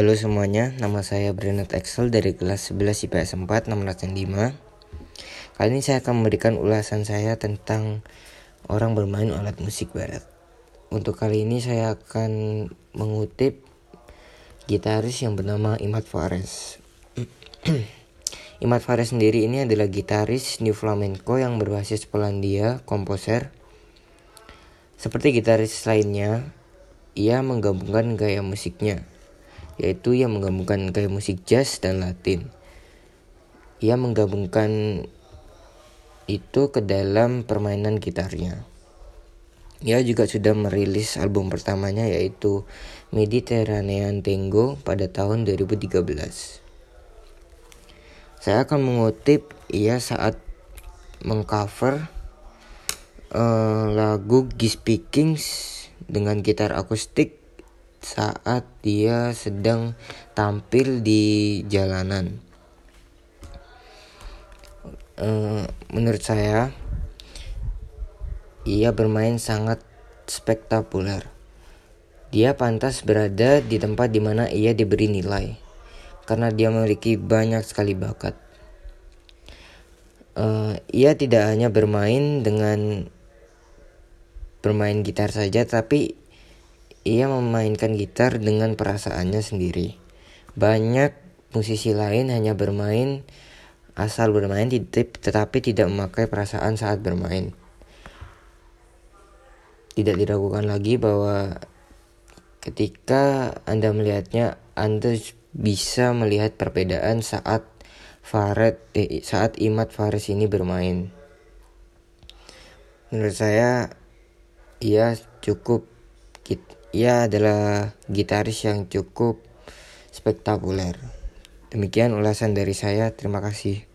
Halo semuanya, nama saya Bernard Excel dari kelas 11 IPS 4 605. Kali ini saya akan memberikan ulasan saya tentang orang bermain alat musik barat. Untuk kali ini saya akan mengutip gitaris yang bernama Imad Fares. Imad Fares sendiri ini adalah gitaris New Flamenco yang berbasis Polandia, komposer. Seperti gitaris lainnya, ia menggabungkan gaya musiknya, yaitu ia menggabungkan gaya musik jazz dan latin. Ia menggabungkan itu ke dalam permainan gitarnya. Ia juga sudah merilis album pertamanya yaitu Mediterranean Tango pada tahun 2013. Saya akan mengutip ia saat mengcover uh, lagu Gispikings dengan gitar akustik saat dia sedang tampil di jalanan. Uh, menurut saya, ia bermain sangat spektakuler. Dia pantas berada di tempat di mana ia diberi nilai, karena dia memiliki banyak sekali bakat. Uh, ia tidak hanya bermain dengan bermain gitar saja, tapi ia memainkan gitar dengan perasaannya sendiri. Banyak musisi lain hanya bermain asal bermain tetapi tidak memakai perasaan saat bermain. Tidak diragukan lagi bahwa ketika Anda melihatnya, Anda bisa melihat perbedaan saat Faret eh, saat Imad Fares ini bermain. Menurut saya ia cukup ia adalah gitaris yang cukup spektakuler. Demikian ulasan dari saya. Terima kasih.